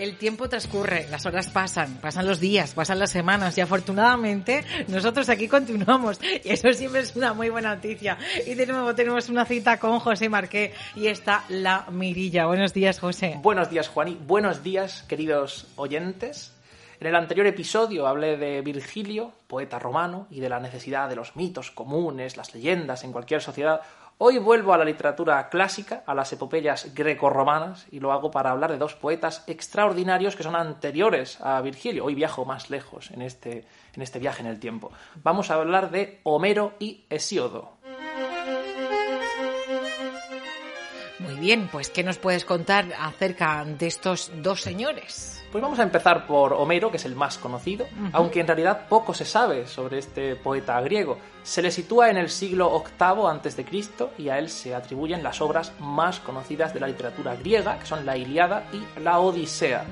El tiempo transcurre, las horas pasan, pasan los días, pasan las semanas y afortunadamente nosotros aquí continuamos y eso siempre es una muy buena noticia. Y de nuevo tenemos una cita con José Marqué y está la mirilla. Buenos días, José. Buenos días, Juani. Buenos días, queridos oyentes. En el anterior episodio hablé de Virgilio, poeta romano, y de la necesidad de los mitos comunes, las leyendas en cualquier sociedad. Hoy vuelvo a la literatura clásica, a las epopeyas greco-romanas, y lo hago para hablar de dos poetas extraordinarios que son anteriores a Virgilio. Hoy viajo más lejos en este, en este viaje en el tiempo. Vamos a hablar de Homero y Hesíodo. Bien, pues ¿qué nos puedes contar acerca de estos dos señores? Pues vamos a empezar por Homero, que es el más conocido, aunque en realidad poco se sabe sobre este poeta griego. Se le sitúa en el siglo VIII a.C. y a él se atribuyen las obras más conocidas de la literatura griega, que son la Iliada y la Odisea.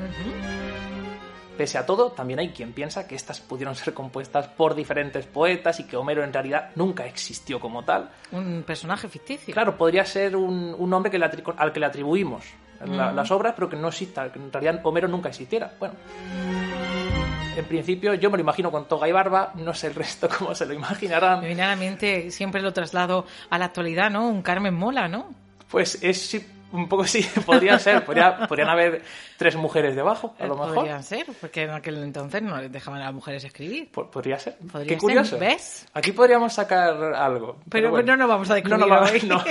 Pese a todo, también hay quien piensa que estas pudieron ser compuestas por diferentes poetas y que Homero en realidad nunca existió como tal. Un personaje ficticio. Claro, podría ser un, un nombre que le al que le atribuimos la- las obras, pero que no exista, que en realidad Homero nunca existiera. Bueno, en principio yo me lo imagino con toga y barba, no sé el resto cómo se lo imaginarán. Me viene a la mente, siempre lo traslado a la actualidad, ¿no? Un Carmen Mola, ¿no? Pues es un poco sí, podría ser, podría- podrían haber tres mujeres debajo, a lo mejor. Podrían ser, porque en aquel entonces no les dejaban a las mujeres escribir. Po- Podría ser. Podría Qué ser, curioso. ¿ves? Aquí podríamos sacar algo. Pero, bueno. no nos vamos a descubrir No, no, hoy. no.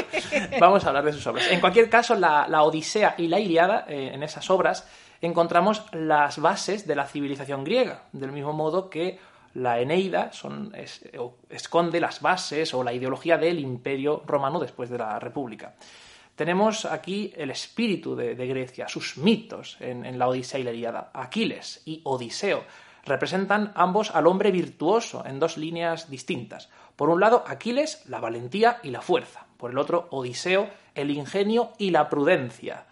Vamos a hablar de sus obras. En cualquier caso, la, la Odisea y la Iliada, eh, en esas obras, encontramos las bases de la civilización griega, del mismo modo que la Eneida son, es- esconde las bases o la ideología del imperio romano después de la República. Tenemos aquí el espíritu de, Grecia, sus mitos en, la Odisea y la. Aquiles y Odiseo representan ambos al hombre virtuoso en dos líneas distintas. Por un lado, Aquiles, la valentía y la fuerza. Por el otro, Odiseo, el ingenio y la prudencia.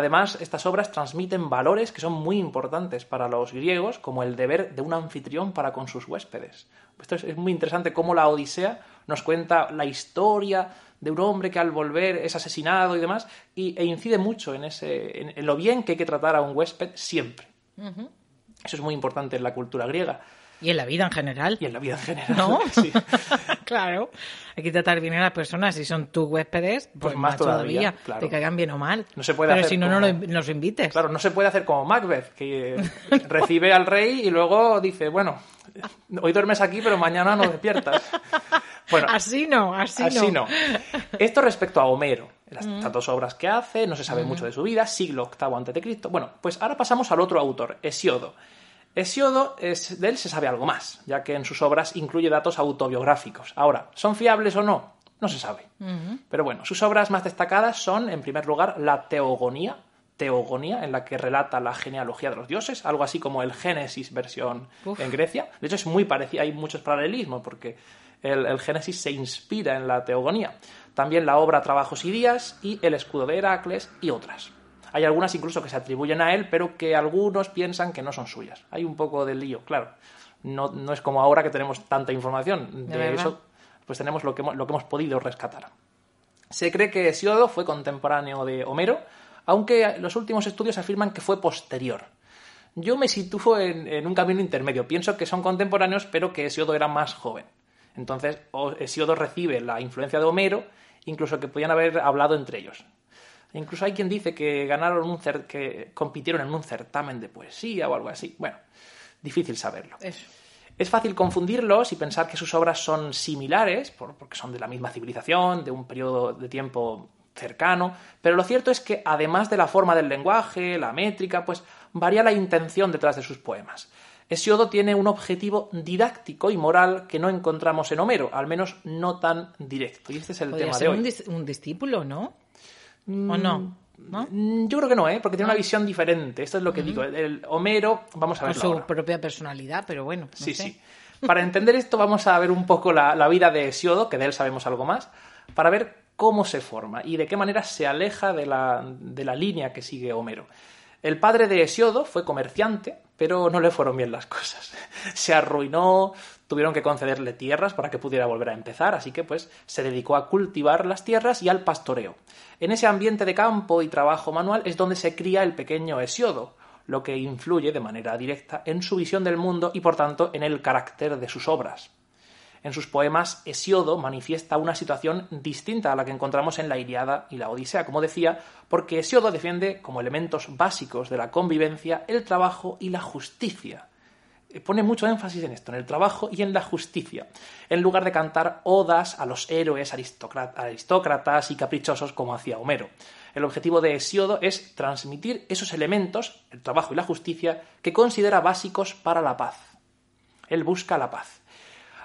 Además, estas obras transmiten valores que son muy importantes para los griegos, como el deber de un anfitrión para con sus huéspedes. Esto es, muy interesante cómo la Odisea nos cuenta la historia de un hombre que al volver es asesinado y demás, y, e incide mucho en, ese, en, en lo bien que hay que tratar a un huésped siempre. Eso es muy importante en la cultura griega Y en la vida en general. y en la vida en general. ¿No? Sí. claro. Hay que tratar bien a las personas. Si son tus huéspedes, pues, Pues más todavía, claro. Te caigan bien o mal. No se puede Pero hacer si no, como- no lo- los invites. Claro, no se puede hacer como Macbeth, que recibe al rey y luego dice, bueno, hoy duermes aquí, pero mañana no despiertas. Bueno, Así no, así, así no. Esto respecto a Homero, las estas dos obras que hace, no se sabe mucho de su vida, siglo VIII a.C. Bueno, pues ahora pasamos al otro autor, Hesiodo. Hesiodo, es, de él se sabe algo más, ya que en sus obras incluye datos autobiográficos. Ahora, ¿son fiables o no? No se sabe. Pero bueno, sus obras más destacadas son, en primer lugar, la Teogonía, Teogonía, en la que relata la genealogía de los dioses, algo así como el Génesis versión Uf. en Grecia. De hecho, es muy parecido, hay muchos paralelismos, porque el, el Génesis se inspira en la Teogonía. También la obra Trabajos y Días y El escudo de Heracles y otras. Hay algunas incluso que se atribuyen a él, pero que algunos piensan que no son suyas. Hay un poco de lío, claro. No, no es como ahora que tenemos tanta información. De eso, pues tenemos lo que, hemos- lo que hemos podido rescatar. Se cree que Hesiodo fue contemporáneo de Homero, aunque los últimos estudios afirman que fue posterior. Yo me sitúo en, en un camino intermedio. Pienso que son contemporáneos, pero que Hesiodo era más joven. Entonces, Hesiodo recibe la influencia de Homero, incluso que podían haber hablado entre ellos. Incluso hay quien dice que ganaron un cer- que compitieron en un certamen de poesía o algo así. Bueno, difícil saberlo. Eso. Es fácil confundirlos y pensar que sus obras son similares, por- porque son de la misma civilización, de un periodo de tiempo cercano, pero lo cierto es que además de la forma del lenguaje, la métrica, pues varía la intención detrás de sus poemas. Hesiodo tiene un objetivo didáctico y moral que no encontramos en Homero, al menos no tan directo. Y este es el Podría tema ser de hoy. un, dis- un discípulo, ¿no? ¿O no? ¿No? Mm, Yo creo que no, ¿eh? porque tiene una visión diferente. Esto es lo que digo. El, el Homero, vamos a Con verlo su ahora. propia personalidad, pero bueno. no Sí, sé. sí. Para entender esto vamos a ver un poco la, la vida de Hesiodo, que de él sabemos algo más, para ver cómo se forma y de qué manera se aleja de la, de la línea que sigue Homero. El padre de Hesiodo fue comerciante, pero no le fueron bien las cosas. Se arruinó, tuvieron que concederle tierras para que pudiera volver a empezar, así que pues se dedicó a cultivar las tierras y al pastoreo. En ese ambiente de campo y trabajo manual es donde se cría el pequeño Hesiodo. lo que influye de manera directa en su visión del mundo y por tanto en el carácter de sus obras. En sus poemas, Hesiodo manifiesta una situación distinta a la que encontramos en la Iliada y la Odisea, como decía, porque Hesiodo defiende como elementos básicos de la convivencia el trabajo y la justicia. Eh, pone mucho énfasis en esto, en el trabajo y en la justicia, en lugar de cantar odas a los héroes aristócratas y caprichosos como hacía Homero. El objetivo de Hesiodo es transmitir esos elementos, el trabajo y la justicia, que considera básicos para la paz. Él busca la paz.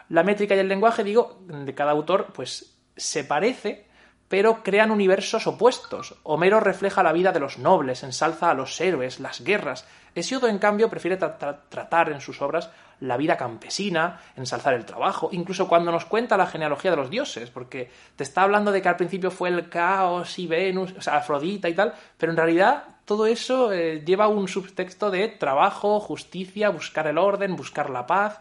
La métrica y el lenguaje, digo, de cada autor, pues se parece, pero crean universos opuestos. Homero refleja la vida de los nobles, ensalza a los héroes, las guerras. Hesiodo, en cambio, prefiere tratar en sus obras la vida campesina, ensalzar el trabajo, incluso cuando nos cuenta la genealogía de los dioses, porque te está hablando de que al principio fue el caos y Venus, o sea, Afrodita y tal, pero en realidad todo eso eh, lleva un subtexto de trabajo, justicia, buscar el orden, buscar la paz.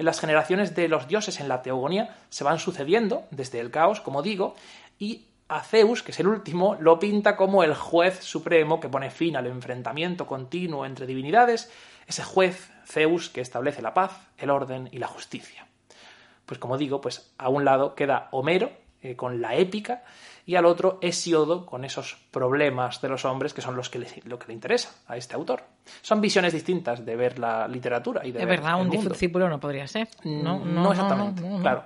En las generaciones de los dioses en la teogonía se van sucediendo desde el caos, como digo, y a Zeus, que es el último, lo pinta como el juez supremo que pone fin al enfrentamiento continuo entre divinidades, ese juez Zeus que establece la paz, el orden y la justicia. Pues como digo, pues a un lado queda Homero eh, con la épica y al otro Hesiodo con esos problemas de los hombres que son los que le, lo que le interesa a este autor. Son visiones distintas de ver la literatura y de es ver verdad, un mundo. discípulo no podría ser. No, Mm, No, exactamente, no, no, claro.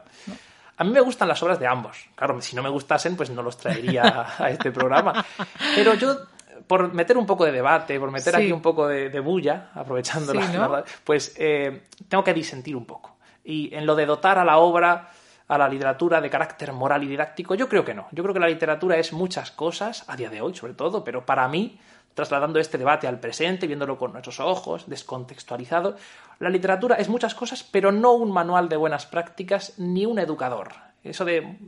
A mí me gustan las obras de ambos. Claro, si no me gustasen, pues no los traería a este programa. Pero yo, por meter un poco de debate, por meter Sí. aquí un poco de, de bulla, aprovechando Sí, la, ¿no? la pues eh, tengo que disentir un poco. Y en lo de dotar a la obra, a la literatura de carácter moral y didáctico, yo creo que no. Yo creo que la literatura es muchas cosas, a día de hoy sobre todo, pero para mí, trasladando este debate al presente, viéndolo con nuestros ojos, descontextualizado, la literatura es muchas cosas, pero no un manual de buenas prácticas ni un educador. Eso de.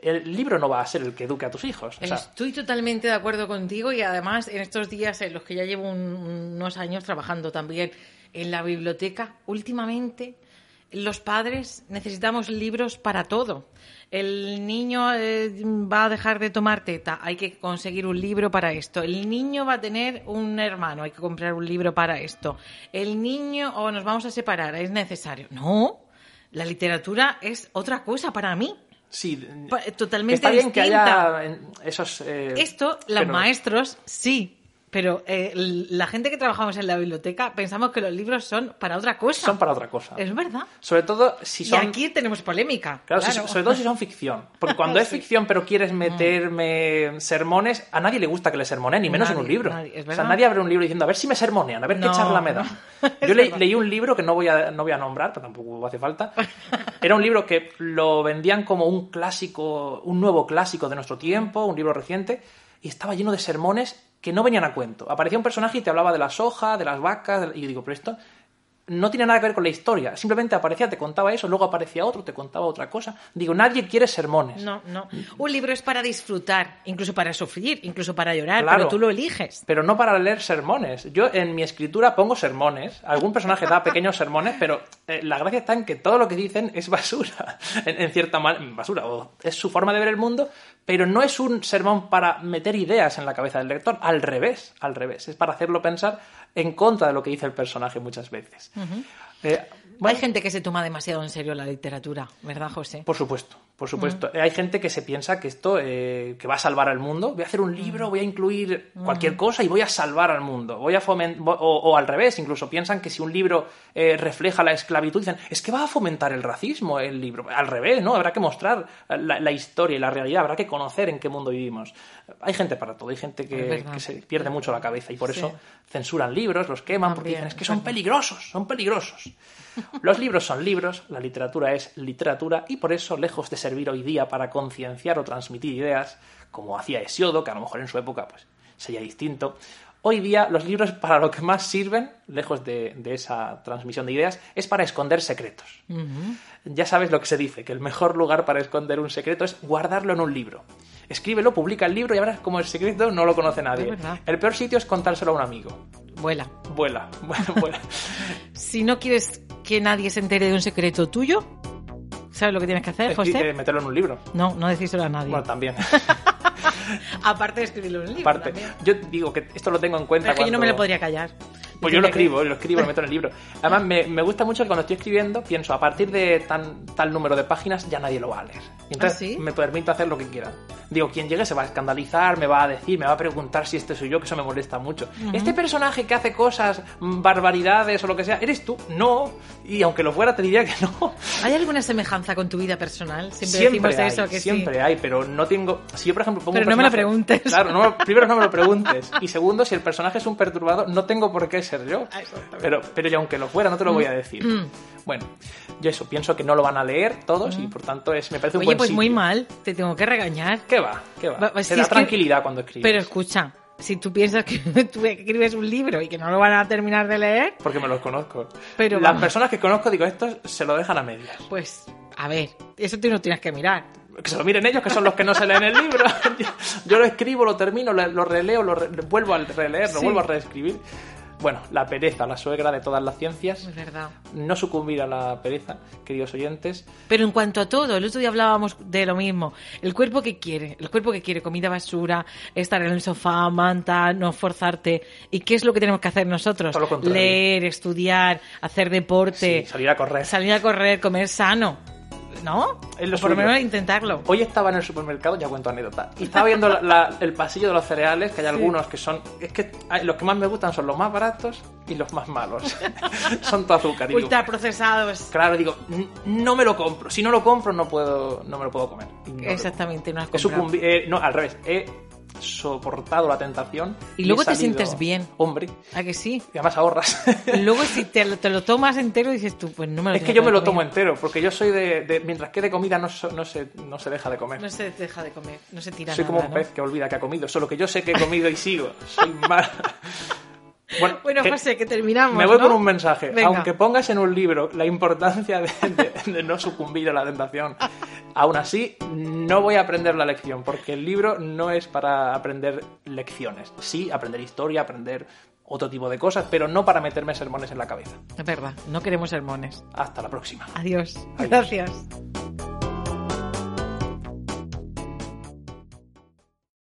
El libro no va a ser el que eduque a tus hijos. Estoy totalmente de acuerdo contigo y además en estos días en los que ya llevo un- unos años trabajando también en la biblioteca, últimamente los padres necesitamos libros para todo. El niño eh, va a dejar de tomar teta, hay que conseguir un libro para esto. El niño va a tener un hermano, hay que comprar un libro para esto. El niño, o nos vamos a separar, es necesario. No, la literatura es otra cosa para mí. sí. Totalmente Está bien que distinta. haya en- esos. eh, Esto, los maestros, sí. Pero eh, la gente que trabajamos en la biblioteca pensamos que los libros son para otra cosa. Son para otra cosa. Es verdad. Sobre todo si son. Y aquí tenemos polémica. Claro, si- sobre todo si son ficción. Porque cuando es Sí. Mm. ficción pero quieres meterme sermones, a nadie le gusta que le sermoneen, ni menos en un libro. nadie, es o sea, nadie abre un libro diciendo, a ver si me sermonean, a ver qué charla me da. Yo le- leí un libro que no voy, a, no voy a nombrar, pero tampoco hace falta. Era un libro que lo vendían como un clásico, un nuevo clásico de nuestro tiempo, un libro reciente, y estaba lleno de sermones que no venían a cuento. Aparecía un personaje y te hablaba de la soja, de las vacas, y yo digo, pero esto no tiene nada que ver con la historia. Simplemente aparecía, te contaba eso, luego aparecía otro, te contaba otra cosa. Digo, nadie quiere sermones. No, no. Un libro es para disfrutar, incluso para sufrir, incluso para llorar, Claro. pero tú lo eliges. Pero no para leer sermones. Yo en mi escritura pongo sermones. Algún personaje da pequeños sermones, pero eh, la gracia está en que todo lo que dicen es basura. En, en cierta manera, basura. O es su forma de ver el mundo, pero no es un sermón para meter ideas en la cabeza del lector. Al revés, al revés. Es para hacerlo pensar en contra de lo que dice el personaje muchas veces. Eh, bueno, Hay gente que se toma demasiado en serio la literatura, ¿verdad, José? Por supuesto, por supuesto. Mm. Eh, Hay gente que se piensa que esto eh, que va a salvar al mundo. Voy a hacer un libro, voy a incluir cualquier cosa y voy a salvar al mundo. Voy a o, o al revés, incluso piensan que si un libro eh, refleja la esclavitud, dicen es que va a fomentar el racismo el libro. Al revés, ¿no? Habrá que mostrar la, la historia y la realidad, habrá que conocer en qué mundo vivimos. Hay gente para todo, hay gente que, se pierde mucho la cabeza y por Sí. eso censuran libros, los queman, porque dicen es que son peligrosos, son peligrosos. Los libros son libros, la literatura es literatura y por eso, lejos de servir hoy día para concienciar o transmitir ideas, como hacía Hesiodo, que a lo mejor en su época pues, sería distinto, hoy día los libros para lo que más sirven, lejos de, de esa transmisión de ideas, es para esconder secretos. Ya sabes lo que se dice, que el mejor lugar para esconder un secreto es guardarlo en un libro. Escríbelo, publica el libro y verás como el secreto no lo conoce nadie. El peor sitio es contárselo a un amigo. Vuela. Vuela, bueno, vuela. Si no quieres que nadie se entere de un secreto tuyo, ¿sabes lo que tienes que hacer, Escri- José? eh, meterlo en un libro. No, no decírselo a nadie. Bueno, también. Aparte de escribirlo en un libro. Aparte, también. yo digo que esto lo tengo en cuenta Pero es que yo no me lo podría callar. Pues yo lo escribo, lo escribo, lo meto en el libro. Además, me, me gusta mucho que cuando estoy escribiendo, pienso, a partir de tan, tal número de páginas ya nadie lo va a leer. Y entonces ¿Ah, sí? me permito hacer lo que quiera. Digo, quien llegue se va a escandalizar, me va a decir, me va a preguntar si este soy yo, que eso me molesta mucho. Este personaje que hace cosas, mm, barbaridades o lo que sea, ¿eres tú? No. Y aunque lo fuera, te diría que no. ¿Hay alguna semejanza con tu vida personal? Siempre, Siempre decimos hay, eso, que siempre sí. hay, pero no tengo... Si yo, por ejemplo, pongo Pero un no me lo preguntes. Claro, no me- primero no me lo preguntes. Y segundo, si el personaje es un perturbador, no tengo por qué ser yo. Pero, pero y aunque lo fuera, no te lo voy a decir. Mm. Bueno, yo eso, pienso que no lo van a leer todos y por tanto es, me parece un Oye, buen pues muy mal, te tengo que regañar. ¿Qué va? ¿Qué va? Va- Te da es que- tranquilidad cuando escribes. Pero escucha, si tú piensas que tú escribes un libro y que no lo van a terminar de leer, Porque me los conozco. Pero Las personas que conozco, digo, estos se lo dejan a medias. pues, a ver, eso tú no tienes que mirar. Que se lo miren ellos, que son los que no se leen el libro. Yo, yo lo escribo, lo termino, lo, lo releo, lo re- vuelvo a releer, lo Sí. vuelvo a reescribir. Bueno, la pereza, la suegra de todas las ciencias. Es verdad. No sucumbir a la pereza, queridos oyentes. Pero en cuanto a todo, el otro día hablábamos de lo mismo. El cuerpo que quiere, el cuerpo que quiere comida basura, estar en el sofá, manta, no forzarte. ¿Y qué es lo que tenemos que hacer nosotros? Todo lo contrario. Leer, estudiar, hacer deporte, Sí, salir a correr. salir a correr, comer sano. ¿No? O por lo menos intentarlo. Hoy estaba en el supermercado, ya cuento anécdota, y estaba viendo la- la- el pasillo de los cereales, que hay algunos que son... Es que hay- los que más me gustan son los más baratos y los más malos. son todo azúcar. y Ultra procesados. Claro, digo, "N- no me lo compro. Si no lo compro, no puedo, no me lo puedo comer. No Exactamente, no has comprado. sucumbi- eh, no, al revés. He soportado la tentación. Y luego he te sientes bien. Hombre, ¿A que sí? y además ahorras. Y luego si te, lo- te lo tomas entero dices tú, pues no me lo es que yo me lo tomo entero, porque yo soy de, de- mientras quede comida no, so- no, se, no se deja de comer. No se deja de comer, no se tira soy como nada, un ¿no? pez que olvida que ha comido, solo que yo sé que he comido y sigo. Soy mal. Bueno, Bueno, que- José, que terminamos. Me voy ¿no? con un mensaje. Venga. Aunque pongas en un libro la importancia de, de- de no sucumbir a la tentación, aún así no voy a aprender la lección, porque el libro no es para aprender lecciones. Sí, aprender historia, aprender otro tipo de cosas, pero no para meterme sermones en la cabeza. Es verdad, no queremos sermones. Hasta la próxima. Adiós. Adiós. Gracias.